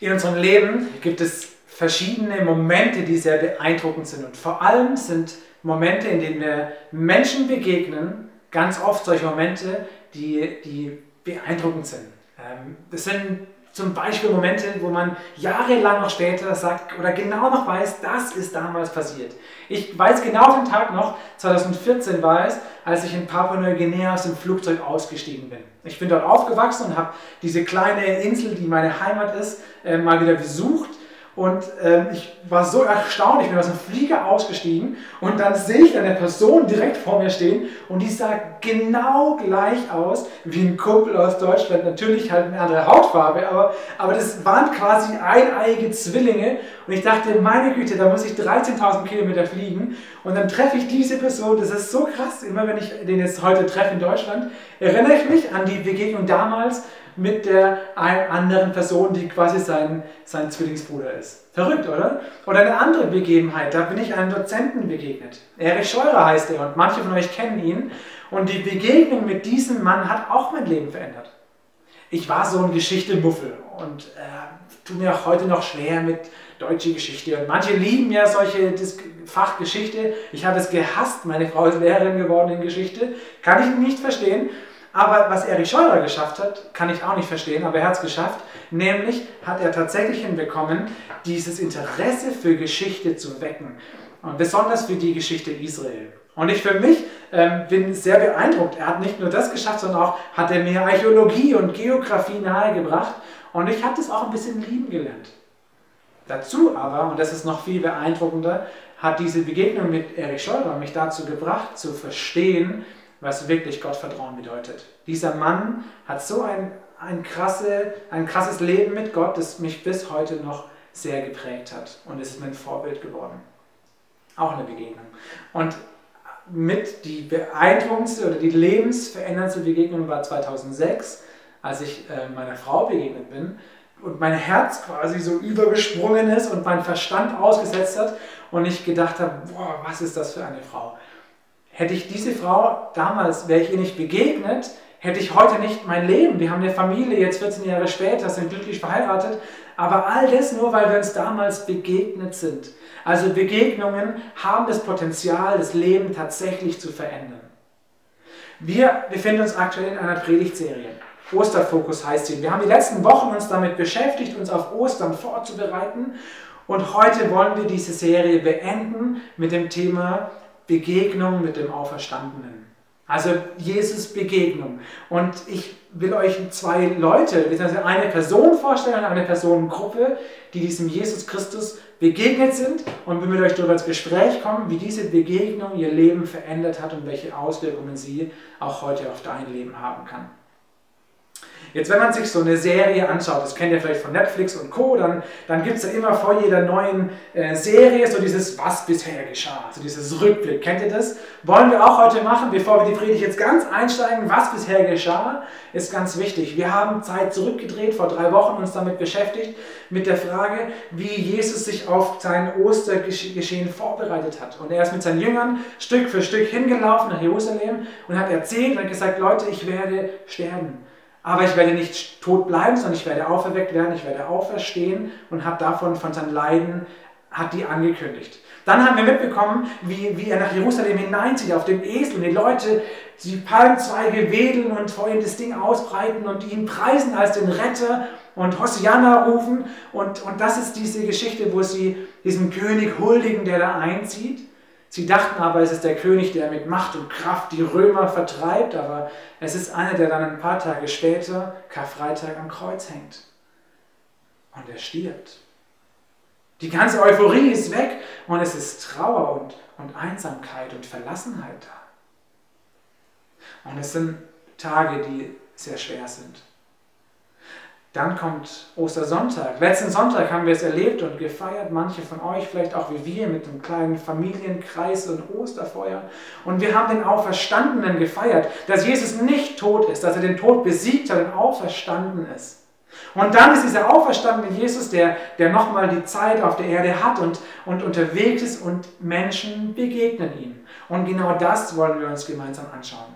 In unserem Leben gibt es verschiedene Momente, die sehr beeindruckend sind. Und vor allem sind Momente, in denen wir Menschen begegnen, ganz oft solche Momente, die, die beeindruckend sind. Ähm, das sind zum Beispiel Momente, wo man jahrelang noch später sagt oder genau noch weiß, das ist damals passiert. Ich weiß genau den Tag noch, 2014 war es, als ich in Papua-Neuguinea aus dem Flugzeug ausgestiegen bin. Ich bin dort aufgewachsen und habe diese kleine Insel, die meine Heimat ist, äh, mal wieder besucht und ähm, ich war so erstaunt, ich bin aus dem Flieger ausgestiegen und dann sehe ich eine Person direkt vor mir stehen und die sah genau gleich aus wie ein Kumpel aus Deutschland. Natürlich halt eine andere Hautfarbe, aber, aber das waren quasi eineiige Zwillinge und ich dachte, meine Güte, da muss ich 13.000 Kilometer fliegen und dann treffe ich diese Person. Das ist so krass, immer wenn ich den jetzt heute treffe in Deutschland, erinnere ich mich an die Begegnung damals mit der anderen Person, die quasi sein, sein Zwillingsbruder ist. Verrückt, oder? Oder eine andere Begebenheit, da bin ich einem Dozenten begegnet. Erich Scheurer heißt er und manche von euch kennen ihn. Und die Begegnung mit diesem Mann hat auch mein Leben verändert. Ich war so ein Geschichte-Muffel und äh, tut mir auch heute noch schwer mit deutscher Geschichte. Und manche lieben ja solche Fachgeschichte. Ich habe es gehasst. Meine Frau ist Lehrerin geworden in Geschichte. Kann ich nicht verstehen. Aber was Erich Scheurer geschafft hat, kann ich auch nicht verstehen, aber er hat es geschafft. Nämlich hat er tatsächlich hinbekommen, dieses Interesse für Geschichte zu wecken. Und besonders für die Geschichte Israel. Und ich für mich ähm, bin sehr beeindruckt. Er hat nicht nur das geschafft, sondern auch hat er mir Archäologie und Geografie nahegebracht. Und ich habe das auch ein bisschen lieben gelernt. Dazu aber, und das ist noch viel beeindruckender, hat diese Begegnung mit Erich Scheurer mich dazu gebracht, zu verstehen, was wirklich Gottvertrauen bedeutet. Dieser Mann hat so ein, ein, krasse, ein krasses Leben mit Gott, das mich bis heute noch sehr geprägt hat und ist mein Vorbild geworden. Auch eine Begegnung. Und mit die beeindruckendste oder die lebensverändernde Begegnung war 2006, als ich äh, meiner Frau begegnet bin und mein Herz quasi so übergesprungen ist und mein Verstand ausgesetzt hat und ich gedacht habe, boah, was ist das für eine Frau? Hätte ich diese Frau damals, wäre ich ihr nicht begegnet, hätte ich heute nicht mein Leben. Wir haben eine Familie, jetzt 14 Jahre später, sind glücklich verheiratet. Aber all das nur, weil wir uns damals begegnet sind. Also Begegnungen haben das Potenzial, das Leben tatsächlich zu verändern. Wir befinden uns aktuell in einer Predigtserie. Osterfokus heißt sie. Wir haben die letzten Wochen uns damit beschäftigt, uns auf Ostern vorzubereiten. Und heute wollen wir diese Serie beenden mit dem Thema Begegnung mit dem Auferstandenen. Also Jesus Begegnung. Und ich will euch zwei Leute, beziehungsweise eine Person vorstellen, eine Personengruppe, die diesem Jesus Christus begegnet sind und wir mit euch darüber ins Gespräch kommen, wie diese Begegnung ihr Leben verändert hat und welche Auswirkungen sie auch heute auf dein Leben haben kann. Jetzt, wenn man sich so eine Serie anschaut, das kennt ihr vielleicht von Netflix und Co., dann, dann gibt es ja immer vor jeder neuen äh, Serie so dieses Was bisher geschah, so dieses Rückblick. Kennt ihr das? Wollen wir auch heute machen, bevor wir die Predigt jetzt ganz einsteigen, was bisher geschah, ist ganz wichtig. Wir haben Zeit zurückgedreht, vor drei Wochen uns damit beschäftigt, mit der Frage, wie Jesus sich auf sein Ostergeschehen vorbereitet hat. Und er ist mit seinen Jüngern Stück für Stück hingelaufen nach Jerusalem und hat erzählt und gesagt, Leute, ich werde sterben. Aber ich werde nicht tot bleiben, sondern ich werde auferweckt werden, ich werde auferstehen und hat davon, von seinem Leiden, hat die angekündigt. Dann haben wir mitbekommen, wie, wie er nach Jerusalem hineinzieht auf dem Esel und die Leute die Palmzweige wedeln und vor ihm das Ding ausbreiten und ihn preisen als den Retter und Hosianna rufen. Und, und das ist diese Geschichte, wo sie diesem König huldigen, der da einzieht. Sie dachten aber, es ist der König, der mit Macht und Kraft die Römer vertreibt, aber es ist einer, der dann ein paar Tage später, Karfreitag, am Kreuz hängt. Und er stirbt. Die ganze Euphorie ist weg und es ist Trauer und, und Einsamkeit und Verlassenheit da. Und es sind Tage, die sehr schwer sind. Dann kommt Ostersonntag. Letzten Sonntag haben wir es erlebt und gefeiert, manche von euch vielleicht auch wie wir mit einem kleinen Familienkreis und Osterfeuer. Und wir haben den Auferstandenen gefeiert, dass Jesus nicht tot ist, dass er den Tod besiegt hat und auferstanden ist. Und dann ist dieser auferstandene Jesus, der, der nochmal die Zeit auf der Erde hat und, und unterwegs ist und Menschen begegnen ihm. Und genau das wollen wir uns gemeinsam anschauen.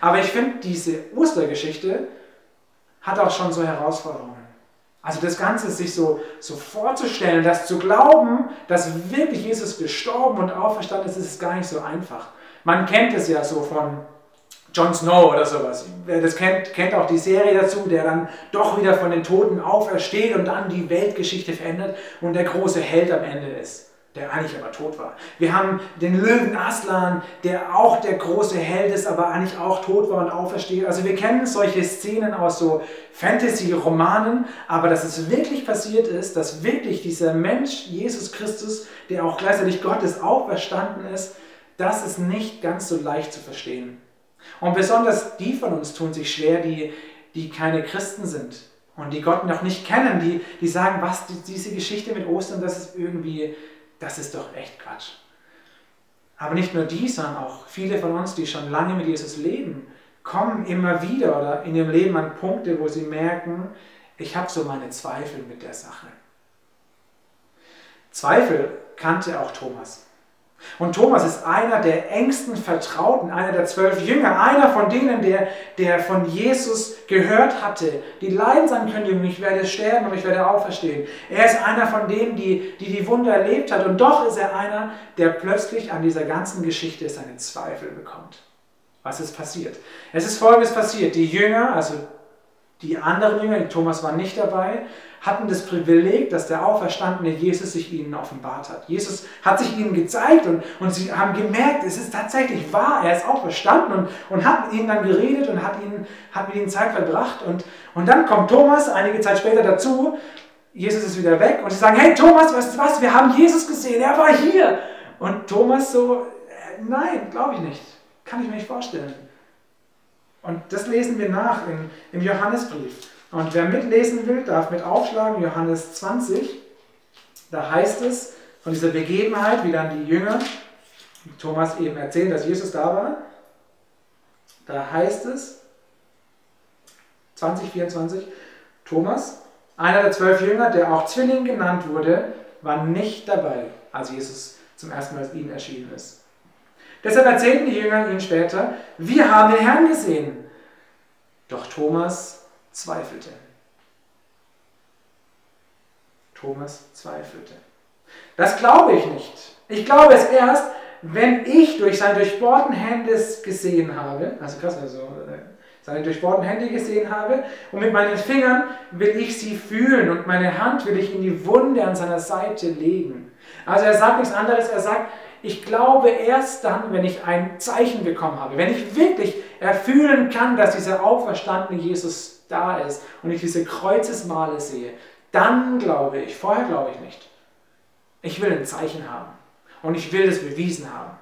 Aber ich finde diese Ostergeschichte hat auch schon so Herausforderungen. Also das Ganze sich so, so vorzustellen, das zu glauben, dass wirklich Jesus gestorben und auferstanden ist, ist gar nicht so einfach. Man kennt es ja so von Jon Snow oder sowas. Wer das kennt, kennt auch die Serie dazu, der dann doch wieder von den Toten aufersteht und dann die Weltgeschichte verändert und der große Held am Ende ist der eigentlich aber tot war. Wir haben den Löwen Aslan, der auch der große Held ist, aber eigentlich auch tot war und aufersteht. Also wir kennen solche Szenen aus so Fantasy-Romanen, aber dass es wirklich passiert ist, dass wirklich dieser Mensch, Jesus Christus, der auch gleichzeitig Gottes auferstanden ist, das ist nicht ganz so leicht zu verstehen. Und besonders die von uns tun sich schwer, die, die keine Christen sind und die Gott noch nicht kennen, die, die sagen, was, die, diese Geschichte mit Ostern, das ist irgendwie das ist doch echt Quatsch. Aber nicht nur die, sondern auch viele von uns, die schon lange mit Jesus leben, kommen immer wieder oder in ihrem Leben an Punkte, wo sie merken, ich habe so meine Zweifel mit der Sache. Zweifel kannte auch Thomas. Und Thomas ist einer der engsten Vertrauten, einer der zwölf Jünger, einer von denen, der, der von Jesus gehört hatte. Die Leidensankündigung, ich werde sterben und ich werde auferstehen. Er ist einer von denen, die, die die Wunder erlebt hat. Und doch ist er einer, der plötzlich an dieser ganzen Geschichte seine Zweifel bekommt. Was ist passiert? Es ist Folgendes passiert. Die Jünger, also die anderen Jünger, Thomas war nicht dabei, hatten das Privileg, dass der auferstandene Jesus sich ihnen offenbart hat. Jesus hat sich ihnen gezeigt und, und sie haben gemerkt, es ist tatsächlich wahr, er ist auferstanden und, und hat mit ihnen dann geredet und hat, ihnen, hat mit ihnen Zeit verbracht. Und, und dann kommt Thomas einige Zeit später dazu, Jesus ist wieder weg und sie sagen, hey Thomas, weißt du was, wir haben Jesus gesehen, er war hier. Und Thomas so, äh, nein, glaube ich nicht, kann ich mir nicht vorstellen. Und das lesen wir nach in, im Johannesbrief. Und wer mitlesen will, darf mit aufschlagen, Johannes 20. Da heißt es von dieser Begebenheit, wie dann die Jünger, Thomas eben erzählt, dass Jesus da war. Da heißt es, 2024, Thomas, einer der zwölf Jünger, der auch Zwilling genannt wurde, war nicht dabei, als Jesus zum ersten Mal ihnen erschienen ist. Deshalb erzählten die Jünger ihnen später, wir haben den Herrn gesehen. Doch Thomas zweifelte. Thomas zweifelte. Das glaube ich nicht. Ich glaube es erst, wenn ich durch seine durchbohrten Hände gesehen habe, also krass, also äh, seine durchbohrten Hände gesehen habe, und mit meinen Fingern will ich sie fühlen und meine Hand will ich in die Wunde an seiner Seite legen. Also er sagt nichts anderes, er sagt, ich glaube erst dann, wenn ich ein Zeichen bekommen habe, wenn ich wirklich erfühlen kann, dass dieser auferstandene Jesus da ist und ich diese Kreuzesmale sehe, dann glaube ich. Vorher glaube ich nicht. Ich will ein Zeichen haben und ich will das bewiesen haben.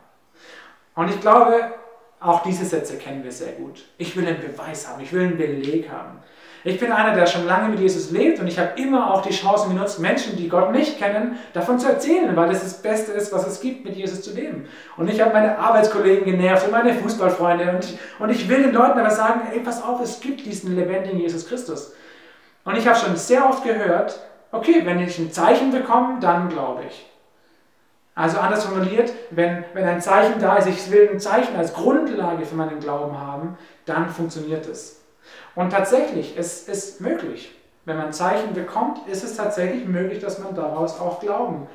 Und ich glaube, auch diese Sätze kennen wir sehr gut. Ich will einen Beweis haben, ich will einen Beleg haben. Ich bin einer, der schon lange mit Jesus lebt und ich habe immer auch die Chance genutzt, Menschen, die Gott nicht kennen, davon zu erzählen, weil das das Beste ist, was es gibt, mit Jesus zu leben. Und ich habe meine Arbeitskollegen genervt und meine Fußballfreunde und ich, und ich will den Leuten aber sagen, ey, pass auf, es gibt diesen lebendigen Jesus Christus. Und ich habe schon sehr oft gehört, okay, wenn ich ein Zeichen bekomme, dann glaube ich. Also anders formuliert, wenn, wenn ein Zeichen da ist, ich will ein Zeichen als Grundlage für meinen Glauben haben, dann funktioniert es. Und tatsächlich, es ist möglich. Wenn man Zeichen bekommt, ist es tatsächlich möglich, dass man daraus auch Glauben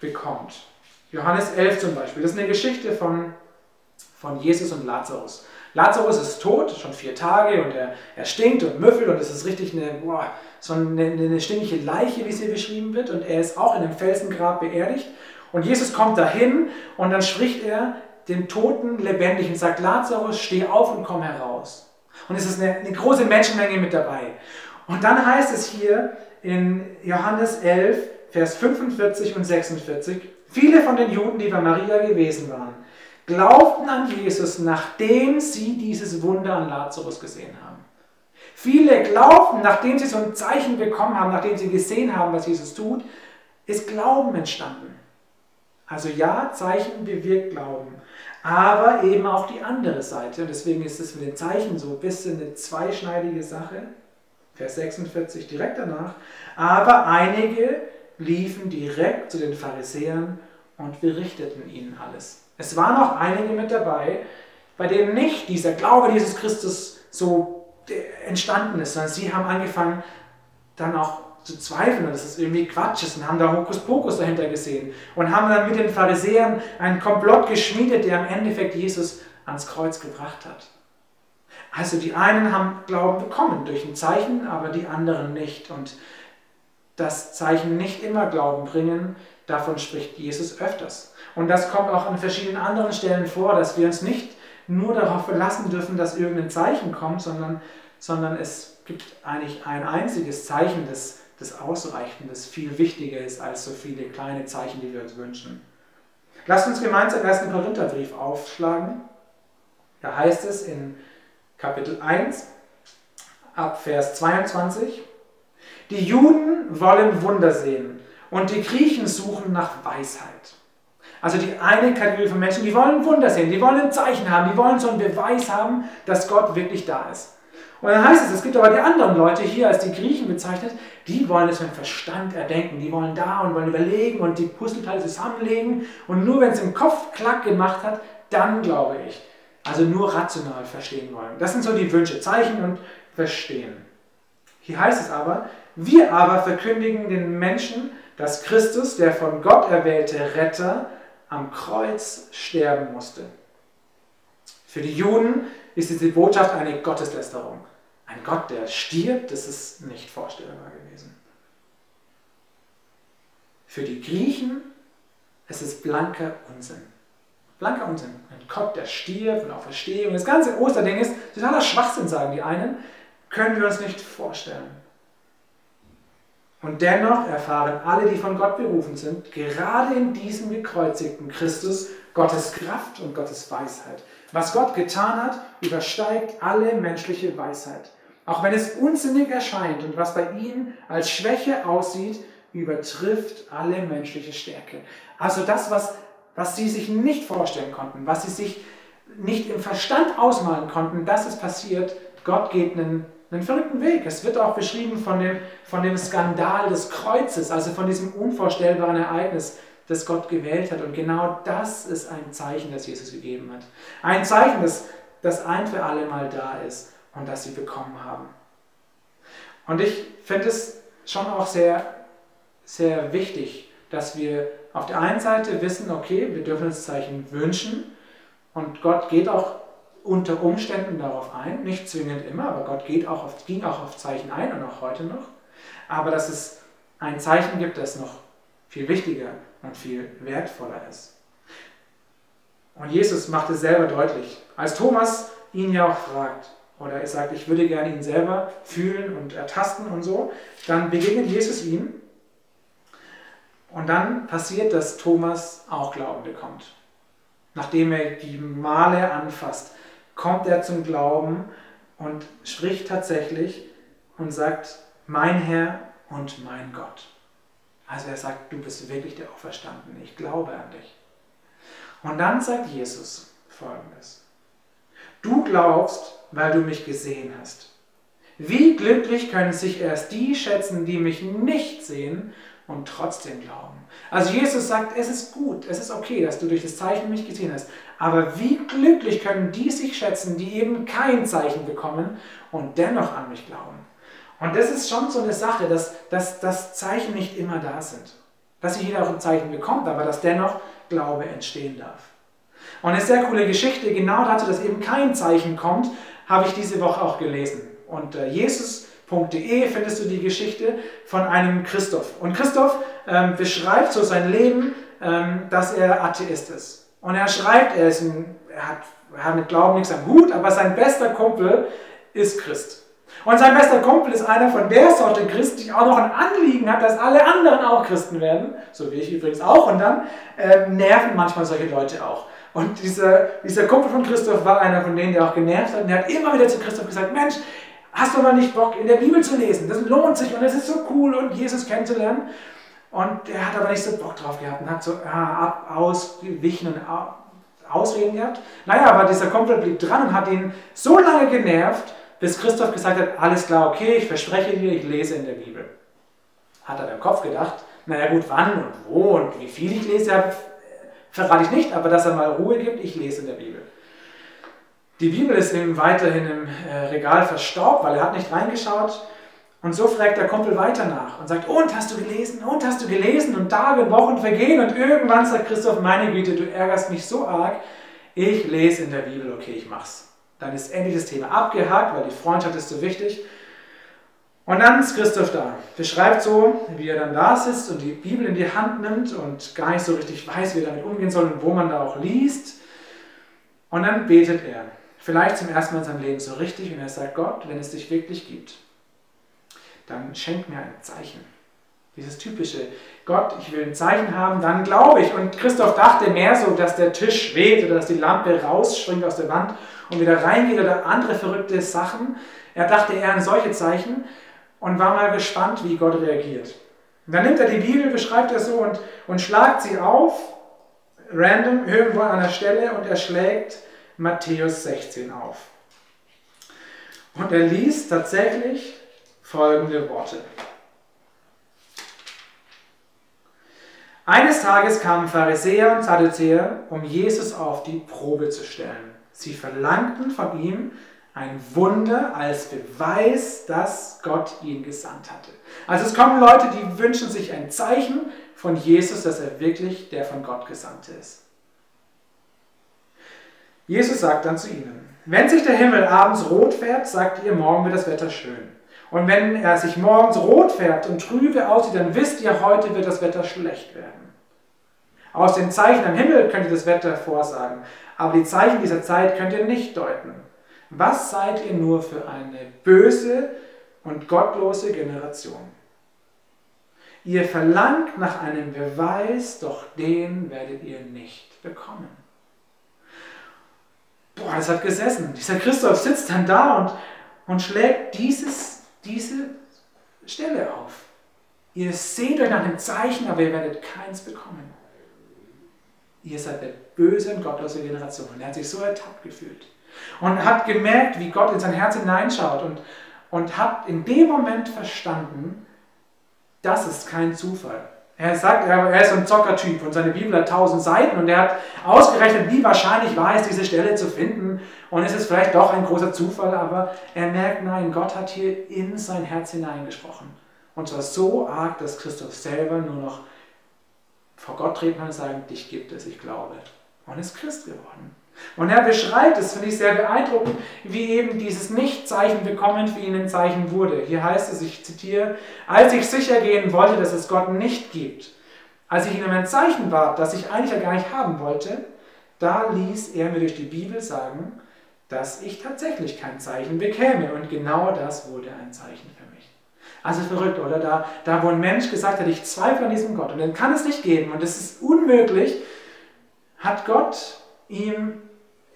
bekommt. Johannes 11 zum Beispiel, das ist eine Geschichte von, von Jesus und Lazarus. Lazarus ist tot, schon vier Tage und er, er stinkt und müffelt und es ist richtig eine, boah, so eine, eine stinkige Leiche, wie sie beschrieben wird. Und er ist auch in einem Felsengrab beerdigt. Und Jesus kommt dahin und dann spricht er den Toten lebendig und sagt, Lazarus, steh auf und komm heraus. Und es ist eine, eine große Menschenmenge mit dabei. Und dann heißt es hier in Johannes 11, Vers 45 und 46, viele von den Juden, die bei Maria gewesen waren, glaubten an Jesus, nachdem sie dieses Wunder an Lazarus gesehen haben. Viele glaubten, nachdem sie so ein Zeichen bekommen haben, nachdem sie gesehen haben, was Jesus tut, ist Glauben entstanden. Also ja, Zeichen bewirkt Glauben aber eben auch die andere Seite. Und deswegen ist es mit den Zeichen so ein bisschen eine zweischneidige Sache. Vers 46 direkt danach. Aber einige liefen direkt zu den Pharisäern und berichteten ihnen alles. Es waren auch einige mit dabei, bei denen nicht dieser Glaube Jesus Christus so entstanden ist, sondern sie haben angefangen, dann auch zu zweifeln und dass es irgendwie Quatsch ist und haben da Hokuspokus dahinter gesehen und haben dann mit den Pharisäern einen Komplott geschmiedet, der im Endeffekt Jesus ans Kreuz gebracht hat. Also die einen haben Glauben bekommen durch ein Zeichen, aber die anderen nicht. Und das Zeichen nicht immer Glauben bringen, davon spricht Jesus öfters. Und das kommt auch an verschiedenen anderen Stellen vor, dass wir uns nicht nur darauf verlassen dürfen, dass irgendein Zeichen kommt, sondern, sondern es gibt eigentlich ein einziges Zeichen, das, das ausreicht und das viel wichtiger ist als so viele kleine Zeichen, die wir uns wünschen. Lasst uns gemeinsam erst den Korintherbrief aufschlagen. Da heißt es in Kapitel 1 ab Vers 22, die Juden wollen Wunder sehen und die Griechen suchen nach Weisheit. Also die eine Kategorie von Menschen, die wollen Wunder sehen, die wollen ein Zeichen haben, die wollen so einen Beweis haben, dass Gott wirklich da ist. Und dann heißt es, es gibt aber die anderen Leute hier als die Griechen bezeichnet, die wollen es mit Verstand erdenken, die wollen da und wollen überlegen und die Puzzleteile zusammenlegen und nur wenn es im Kopf klack gemacht hat, dann glaube ich. Also nur rational verstehen wollen. Das sind so die Wünsche, Zeichen und Verstehen. Hier heißt es aber, wir aber verkündigen den Menschen, dass Christus, der von Gott erwählte Retter, am Kreuz sterben musste. Für die Juden ist diese Botschaft eine Gotteslästerung. Ein Gott, der stirbt, das ist nicht vorstellbar gewesen. Für die Griechen ist es blanker Unsinn. Blanker Unsinn. Ein Gott, der stirbt und auch Verstehung. Das ganze Osterding ist totaler Schwachsinn, sagen die einen. Können wir uns nicht vorstellen. Und dennoch erfahren alle, die von Gott berufen sind, gerade in diesem gekreuzigten Christus Gottes Kraft und Gottes Weisheit. Was Gott getan hat, übersteigt alle menschliche Weisheit. Auch wenn es unsinnig erscheint und was bei ihm als Schwäche aussieht, übertrifft alle menschliche Stärke. Also das, was, was sie sich nicht vorstellen konnten, was sie sich nicht im Verstand ausmalen konnten, das ist passiert. Gott geht einen einen verrückten Weg. Es wird auch beschrieben von dem, von dem Skandal des Kreuzes, also von diesem unvorstellbaren Ereignis, das Gott gewählt hat. Und genau das ist ein Zeichen, das Jesus gegeben hat. Ein Zeichen, das, das ein für alle Mal da ist und das sie bekommen haben. Und ich finde es schon auch sehr, sehr wichtig, dass wir auf der einen Seite wissen, okay, wir dürfen das Zeichen wünschen und Gott geht auch unter Umständen darauf ein, nicht zwingend immer, aber Gott geht auch auf, ging auch auf Zeichen ein und auch heute noch. Aber dass es ein Zeichen gibt, das noch viel wichtiger und viel wertvoller ist. Und Jesus macht es selber deutlich. Als Thomas ihn ja auch fragt, oder er sagt, ich würde gerne ihn selber fühlen und ertasten und so, dann begegnet Jesus ihm. Und dann passiert, dass Thomas auch Glauben bekommt. Nachdem er die Male anfasst, kommt er zum Glauben und spricht tatsächlich und sagt, mein Herr und mein Gott. Also er sagt, du bist wirklich der Auferstandene, ich glaube an dich. Und dann sagt Jesus folgendes. Du glaubst, weil du mich gesehen hast. Wie glücklich können sich erst die schätzen, die mich nicht sehen und trotzdem glauben. Also Jesus sagt, es ist gut, es ist okay, dass du durch das Zeichen mich gesehen hast. Aber wie glücklich können die sich schätzen, die eben kein Zeichen bekommen und dennoch an mich glauben. Und das ist schon so eine Sache, dass, dass, dass Zeichen nicht immer da sind. Dass nicht jeder auch ein Zeichen bekommt, aber dass dennoch Glaube entstehen darf. Und eine sehr coole Geschichte, genau dazu, dass eben kein Zeichen kommt, habe ich diese Woche auch gelesen. Und äh, Jesus De findest du die Geschichte von einem Christoph. Und Christoph ähm, beschreibt so sein Leben, ähm, dass er Atheist ist. Und er schreibt, er, ist ein, er, hat, er hat mit Glauben nichts am Hut, aber sein bester Kumpel ist Christ. Und sein bester Kumpel ist einer von der Sorte Christ, die auch noch ein Anliegen hat, dass alle anderen auch Christen werden, so wie ich übrigens auch. Und dann äh, nerven manchmal solche Leute auch. Und dieser, dieser Kumpel von Christoph war einer von denen, der auch genervt hat. Und er hat immer wieder zu Christoph gesagt, Mensch, Hast du mal nicht Bock, in der Bibel zu lesen? Das lohnt sich und es ist so cool und Jesus kennenzulernen. Und er hat aber nicht so Bock drauf gehabt und hat so ah, ab, und Ausreden gehabt. Naja, aber dieser Kumpel blieb dran und hat ihn so lange genervt, bis Christoph gesagt hat, alles klar, okay, ich verspreche dir, ich lese in der Bibel. Hat er im Kopf gedacht, naja gut, wann und wo und wie viel ich lese, verrate ich nicht, aber dass er mal Ruhe gibt, ich lese in der Bibel. Die Bibel ist ihm weiterhin im äh, Regal verstaubt, weil er hat nicht reingeschaut. Und so fragt der Kumpel weiter nach und sagt, und hast du gelesen? Und hast du gelesen? Und Tage, Wochen vergehen und irgendwann sagt Christoph, meine Güte, du ärgerst mich so arg. Ich lese in der Bibel, okay, ich mach's. Dann ist endlich das Thema abgehakt, weil die Freundschaft ist so wichtig. Und dann ist Christoph da, beschreibt so, wie er dann da sitzt und die Bibel in die Hand nimmt und gar nicht so richtig weiß, wie er damit umgehen soll und wo man da auch liest. Und dann betet er, vielleicht zum ersten Mal in seinem Leben so richtig, und er sagt, Gott, wenn es dich wirklich gibt, dann schenk mir ein Zeichen. Dieses typische, Gott, ich will ein Zeichen haben, dann glaube ich. Und Christoph dachte mehr so, dass der Tisch schwebt oder dass die Lampe rausspringt aus der Wand und wieder reingeht oder andere verrückte Sachen. Er dachte eher an solche Zeichen und war mal gespannt, wie Gott reagiert. Und dann nimmt er die Bibel, beschreibt er so und, und schlagt sie auf, random, irgendwo an einer Stelle und er schlägt Matthäus 16 auf. Und er liest tatsächlich folgende Worte. Eines Tages kamen Pharisäer und Sadduzäer, um Jesus auf die Probe zu stellen. Sie verlangten von ihm, ein Wunder als Beweis, dass Gott ihn gesandt hatte. Also es kommen Leute, die wünschen sich ein Zeichen von Jesus, dass er wirklich der von Gott Gesandte ist. Jesus sagt dann zu ihnen, wenn sich der Himmel abends rot färbt, sagt ihr, morgen wird das Wetter schön. Und wenn er sich morgens rot färbt und trübe aussieht, dann wisst ihr, heute wird das Wetter schlecht werden. Aus den Zeichen am Himmel könnt ihr das Wetter vorsagen, aber die Zeichen dieser Zeit könnt ihr nicht deuten. Was seid ihr nur für eine böse und gottlose Generation? Ihr verlangt nach einem Beweis, doch den werdet ihr nicht bekommen. Boah, das hat gesessen. Dieser Christoph sitzt dann da und, und schlägt dieses, diese Stelle auf. Ihr seht euch nach einem Zeichen, aber ihr werdet keins bekommen. Ihr seid eine böse und gottlose Generation. Und er hat sich so ertappt gefühlt und hat gemerkt, wie Gott in sein Herz hineinschaut und, und hat in dem Moment verstanden, das ist kein Zufall. Er sagt, er ist ein Zockertyp und seine Bibel hat tausend Seiten und er hat ausgerechnet, wie wahrscheinlich war es, diese Stelle zu finden. Und es ist vielleicht doch ein großer Zufall, aber er merkt, nein, Gott hat hier in sein Herz hineingesprochen. Und zwar so arg, dass Christoph selber nur noch vor Gott treten kann und sagen, dich gibt es, ich glaube. Und ist Christ geworden. Und er beschreibt, das finde ich sehr beeindruckend, wie eben dieses Nicht-Zeichen bekommen für ihn ein Zeichen wurde. Hier heißt es, ich zitiere, als ich sicher gehen wollte, dass es Gott nicht gibt, als ich ihm ein Zeichen bat, das ich eigentlich ja gar nicht haben wollte, da ließ er mir durch die Bibel sagen, dass ich tatsächlich kein Zeichen bekäme. Und genau das wurde ein Zeichen für mich. Also verrückt, oder? Da, da wo ein Mensch gesagt hat, ich zweifle an diesem Gott und dann kann es nicht geben und es ist unmöglich, hat Gott ihm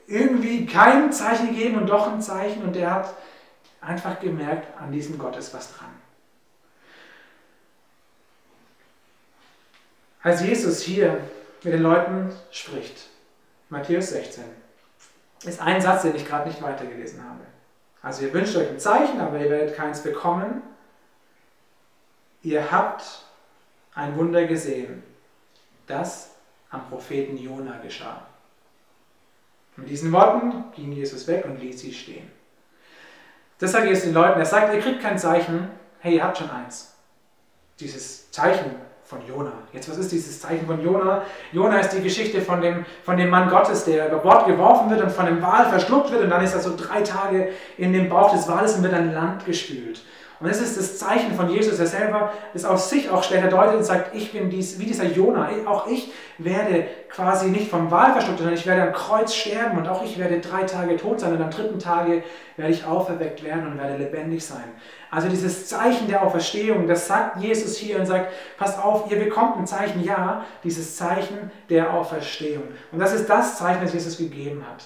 irgendwie kein Zeichen gegeben und doch ein Zeichen und der hat einfach gemerkt, an diesem Gott ist was dran. Als Jesus hier mit den Leuten spricht, Matthäus 16, ist ein Satz, den ich gerade nicht weitergelesen habe. Also ihr wünscht euch ein Zeichen, aber ihr werdet keins bekommen. Ihr habt ein Wunder gesehen, das am Propheten Jona geschah. Mit diesen Worten ging Jesus weg und ließ sie stehen. Das sagt Jesus den Leuten. Er sagt, ihr kriegt kein Zeichen. Hey, ihr habt schon eins. Dieses Zeichen von Jona. Jetzt, was ist dieses Zeichen von Jona? Jona ist die Geschichte von dem, von dem Mann Gottes, der über Bord geworfen wird und von dem Wal verschluckt wird und dann ist er so drei Tage in dem Bauch des Wales und wird an Land gespült. Und das ist das Zeichen von Jesus, der selber es auf sich auch später deutet und sagt, ich bin dies, wie dieser Jona, auch ich werde quasi nicht vom Wal verschluckt, sondern ich werde am Kreuz sterben und auch ich werde drei Tage tot sein und am dritten Tage werde ich auferweckt werden und werde lebendig sein. Also dieses Zeichen der Auferstehung, das sagt Jesus hier und sagt, passt auf, ihr bekommt ein Zeichen, ja, dieses Zeichen der Auferstehung. Und das ist das Zeichen, das Jesus gegeben hat.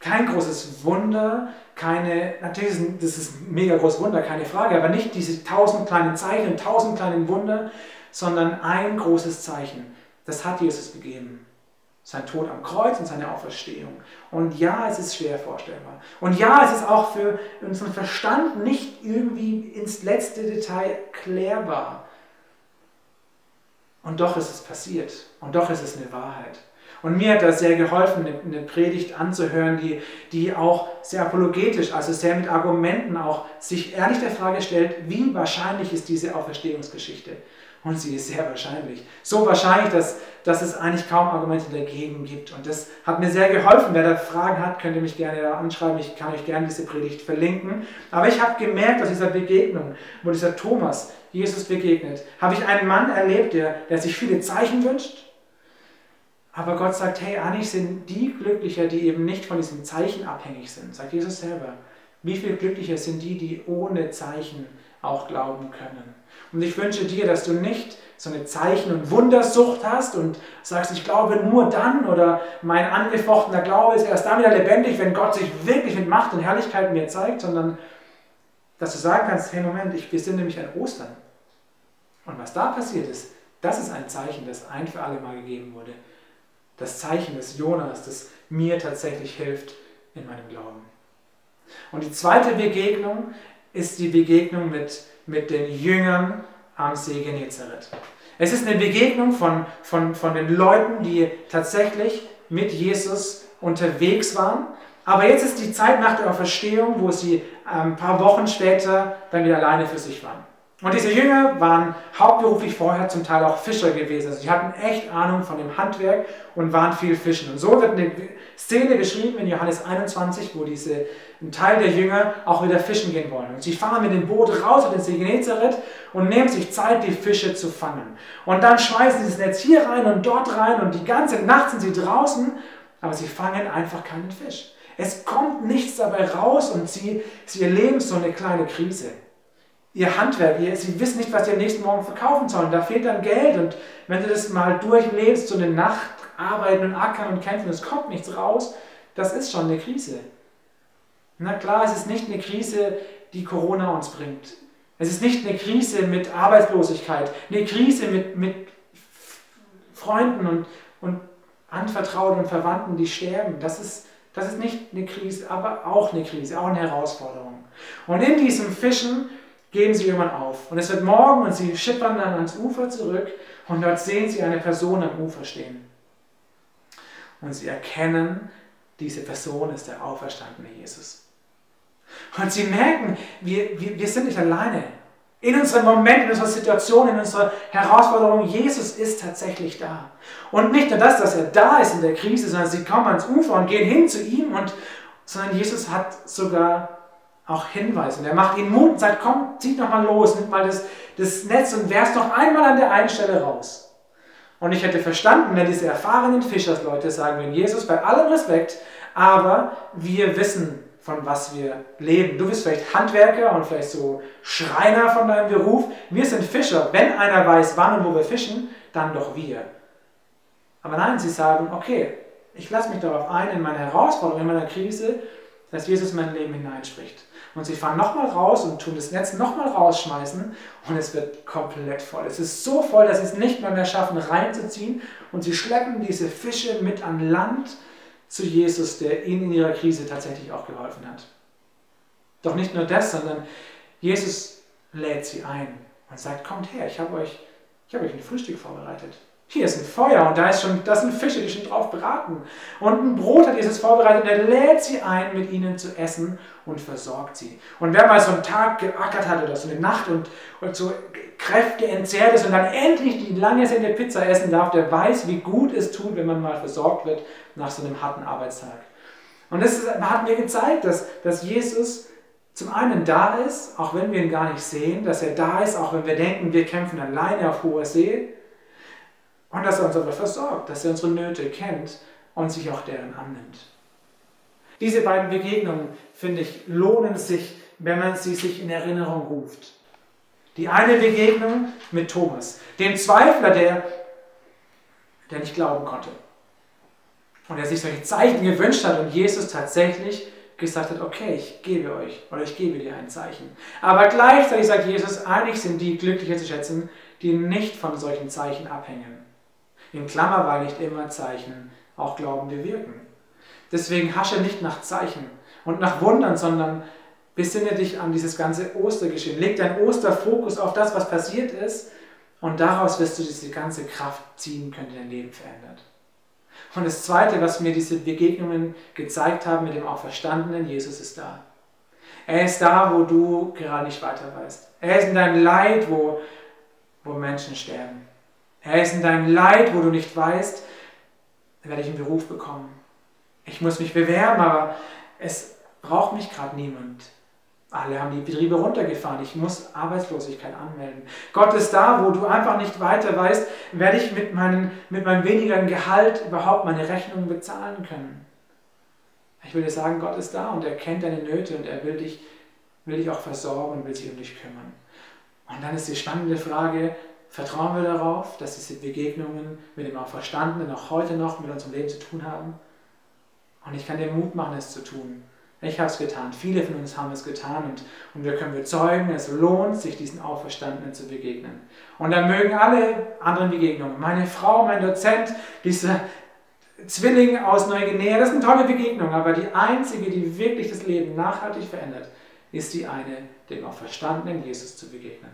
Kein großes Wunder, keine, natürlich ist das ist ein mega großes Wunder, keine Frage, aber nicht diese tausend kleinen Zeichen, tausend kleinen Wunder, sondern ein großes Zeichen. Das hat Jesus gegeben. Sein Tod am Kreuz und seine Auferstehung. Und ja, es ist schwer vorstellbar. Und ja, es ist auch für unseren Verstand nicht irgendwie ins letzte Detail klärbar. Und doch ist es passiert. Und doch ist es eine Wahrheit. Und mir hat das sehr geholfen, eine Predigt anzuhören, die, die auch sehr apologetisch, also sehr mit Argumenten auch sich ehrlich der Frage stellt, wie wahrscheinlich ist diese Auferstehungsgeschichte? Und sie ist sehr wahrscheinlich. So wahrscheinlich, dass, dass es eigentlich kaum Argumente dagegen gibt. Und das hat mir sehr geholfen. Wer da Fragen hat, könnt ihr mich gerne da anschreiben. Ich kann euch gerne diese Predigt verlinken. Aber ich habe gemerkt, aus dieser Begegnung, wo dieser Thomas Jesus begegnet, habe ich einen Mann erlebt, der, der sich viele Zeichen wünscht. Aber Gott sagt, hey, eigentlich sind die glücklicher, die eben nicht von diesen Zeichen abhängig sind. Sagt Jesus selber. Wie viel glücklicher sind die, die ohne Zeichen auch glauben können? Und ich wünsche dir, dass du nicht so eine Zeichen- und Wundersucht hast und sagst, ich glaube nur dann oder mein angefochtener Glaube ist erst dann wieder lebendig, wenn Gott sich wirklich mit Macht und Herrlichkeit mir zeigt, sondern dass du sagen kannst, hey Moment, ich besinne mich an Ostern. Und was da passiert ist, das ist ein Zeichen, das ein für alle Mal gegeben wurde. Das Zeichen des Jonas, das mir tatsächlich hilft in meinem Glauben. Und die zweite Begegnung ist die Begegnung mit mit den Jüngern am See Genezareth. Es ist eine Begegnung von, von, von den Leuten, die tatsächlich mit Jesus unterwegs waren. Aber jetzt ist die Zeit nach der Auferstehung, wo sie ein paar Wochen später dann wieder alleine für sich waren. Und diese Jünger waren hauptberuflich vorher zum Teil auch Fischer gewesen. Also sie hatten echt Ahnung von dem Handwerk und waren viel fischen. Und so wird eine Szene beschrieben in Johannes 21, wo diese, ein Teil der Jünger auch wieder fischen gehen wollen. Und sie fahren mit dem Boot raus auf den See Genezareth und nehmen sich Zeit, die Fische zu fangen. Und dann schmeißen sie das Netz hier rein und dort rein und die ganze Nacht sind sie draußen, aber sie fangen einfach keinen Fisch. Es kommt nichts dabei raus und sie, sie erleben so eine kleine Krise ihr Handwerk, ihr, sie wissen nicht, was sie am nächsten Morgen verkaufen sollen. Da fehlt dann Geld und wenn du das mal durchlebst, so eine Nacht arbeiten und ackern und kämpfen, es kommt nichts raus, das ist schon eine Krise. Na klar, es ist nicht eine Krise, die Corona uns bringt. Es ist nicht eine Krise mit Arbeitslosigkeit, eine Krise mit, mit Freunden und, und Anvertrauten und Verwandten, die sterben. Das ist, das ist nicht eine Krise, aber auch eine Krise, auch eine Herausforderung. Und in diesem Fischen geben sie irgendwann auf. Und es wird morgen und sie schippern dann ans Ufer zurück und dort sehen sie eine Person am Ufer stehen. Und sie erkennen, diese Person ist der auferstandene Jesus. Und sie merken, wir, wir, wir sind nicht alleine. In unserem Moment, in unserer Situation, in unserer Herausforderung, Jesus ist tatsächlich da. Und nicht nur das, dass er da ist in der Krise, sondern sie kommen ans Ufer und gehen hin zu ihm, und, sondern Jesus hat sogar auch Hinweise. Und er macht ihnen Mut und sagt, komm, zieht noch mal los, nimm mal das, das Netz und werft noch einmal an der einen Stelle raus. Und ich hätte verstanden, wenn diese erfahrenen Fischersleute sagen würden, Jesus, bei allem Respekt, aber wir wissen, von was wir leben. Du bist vielleicht Handwerker und vielleicht so Schreiner von deinem Beruf. Wir sind Fischer. Wenn einer weiß, wann und wo wir fischen, dann doch wir. Aber nein, sie sagen, okay, ich lasse mich darauf ein, in meiner Herausforderung, in meiner Krise, dass Jesus in mein Leben hineinspricht. Und sie fahren nochmal raus und tun das Netz nochmal rausschmeißen und es wird komplett voll. Es ist so voll, dass sie es nicht mehr, mehr schaffen, reinzuziehen und sie schleppen diese Fische mit an Land zu Jesus, der ihnen in ihrer Krise tatsächlich auch geholfen hat. Doch nicht nur das, sondern Jesus lädt sie ein und sagt, kommt her, ich habe euch, hab euch ein Frühstück vorbereitet. Hier ist ein Feuer und da, ist schon, das sind Fische, die schon drauf braten. Und ein Brot hat Jesus vorbereitet und er lädt sie ein, mit ihnen zu essen und versorgt sie. Und wer mal so einen Tag geackert hat oder so eine Nacht und, und so Kräfte entzerrt ist und dann endlich die lange Sende Pizza essen darf, der weiß, wie gut es tut, wenn man mal versorgt wird nach so einem harten Arbeitstag. Und das hat mir gezeigt, dass, dass Jesus zum einen da ist, auch wenn wir ihn gar nicht sehen, dass er da ist, auch wenn wir denken, wir kämpfen alleine auf hoher See und dass er uns aber versorgt, dass er unsere Nöte kennt und sich auch deren annimmt. Diese beiden Begegnungen, finde ich, lohnen sich, wenn man sie sich in Erinnerung ruft. Die eine Begegnung mit Thomas, dem Zweifler, der, der nicht glauben konnte. Und der sich solche Zeichen gewünscht hat und Jesus tatsächlich gesagt hat, okay, ich gebe euch oder ich gebe dir ein Zeichen. Aber gleichzeitig sagt Jesus, eigentlich sind die glücklicher zu schätzen, die nicht von solchen Zeichen abhängen. In Klammer, weil nicht immer Zeichen auch Glauben bewirken. Deswegen hasche nicht nach Zeichen und nach Wundern, sondern besinne dich an dieses ganze Ostergeschehen. Leg deinen Osterfokus auf das, was passiert ist und daraus wirst du diese ganze Kraft ziehen können, die dein Leben verändert. Und das Zweite, was mir diese Begegnungen gezeigt haben mit dem Auferstandenen, Jesus ist da. Er ist da, wo du gerade nicht weiter weißt. Er ist in deinem Leid, wo, wo Menschen sterben. Er ist in deinem Leid, wo du nicht weißt, werde ich einen Beruf bekommen. Ich muss mich bewerben, aber es braucht mich gerade niemand. Alle haben die Betriebe runtergefahren. Ich muss Arbeitslosigkeit anmelden. Gott ist da, wo du einfach nicht weiter weißt, werde ich mit, meinen, mit meinem wenigeren Gehalt überhaupt meine Rechnungen bezahlen können. Ich will dir sagen, Gott ist da und er kennt deine Nöte und er will dich, will dich auch versorgen und will sich um dich kümmern. Und dann ist die spannende Frage, vertrauen wir darauf, dass diese Begegnungen mit dem Auferstandenen auch heute noch mit unserem Leben zu tun haben? Und ich kann dir Mut machen, es zu tun. Ich habe es getan. Viele von uns haben es getan und, und wir können bezeugen, es lohnt sich, diesen Auferstandenen zu begegnen. Und dann mögen alle anderen Begegnungen, meine Frau, mein Dozent, dieser Zwilling aus Neuguinea, das sind tolle Begegnungen, aber die einzige, die wirklich das Leben nachhaltig verändert, ist die eine, dem Auferstandenen Jesus zu begegnen.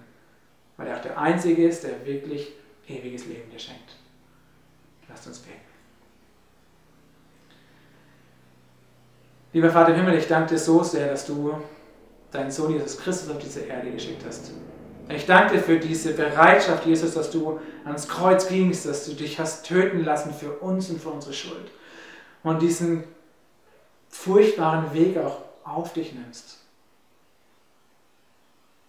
Weil er auch der Einzige ist, der wirklich ewiges Leben dir schenkt. Lasst uns beten. Lieber Vater im Himmel, ich danke dir so sehr, dass du deinen Sohn Jesus Christus auf diese Erde geschickt hast. Ich danke dir für diese Bereitschaft, Jesus, dass du ans Kreuz gingst, dass du dich hast töten lassen für uns und für unsere Schuld. Und diesen furchtbaren Weg auch auf dich nimmst.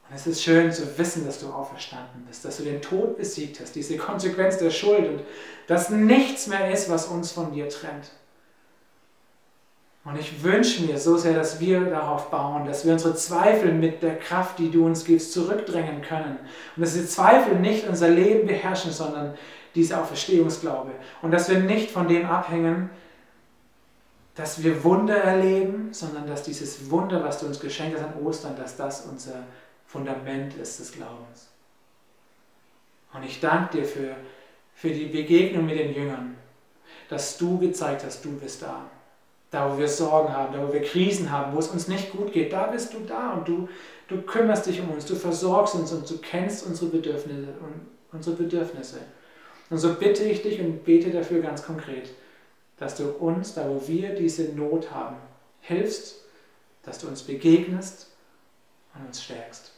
Und es ist schön zu wissen, dass du auferstanden bist, dass du den Tod besiegt hast, diese Konsequenz der Schuld und dass nichts mehr ist, was uns von dir trennt. Und ich wünsche mir so sehr, dass wir darauf bauen, dass wir unsere Zweifel mit der Kraft, die du uns gibst, zurückdrängen können. Und dass diese Zweifel nicht unser Leben beherrschen, sondern dieser Auferstehungsglaube. Und dass wir nicht von dem abhängen, dass wir Wunder erleben, sondern dass dieses Wunder, was du uns geschenkt hast an Ostern, dass das unser Fundament ist des Glaubens. Und ich danke dir für, für die Begegnung mit den Jüngern, dass du gezeigt hast, du bist da. Da, wo wir Sorgen haben, da, wo wir Krisen haben, wo es uns nicht gut geht, da bist du da und du, du kümmerst dich um uns, du versorgst uns und du kennst unsere Bedürfnisse und unsere Bedürfnisse. Und so bitte ich dich und bete dafür ganz konkret, dass du uns, da wo wir diese Not haben, hilfst, dass du uns begegnest und uns stärkst.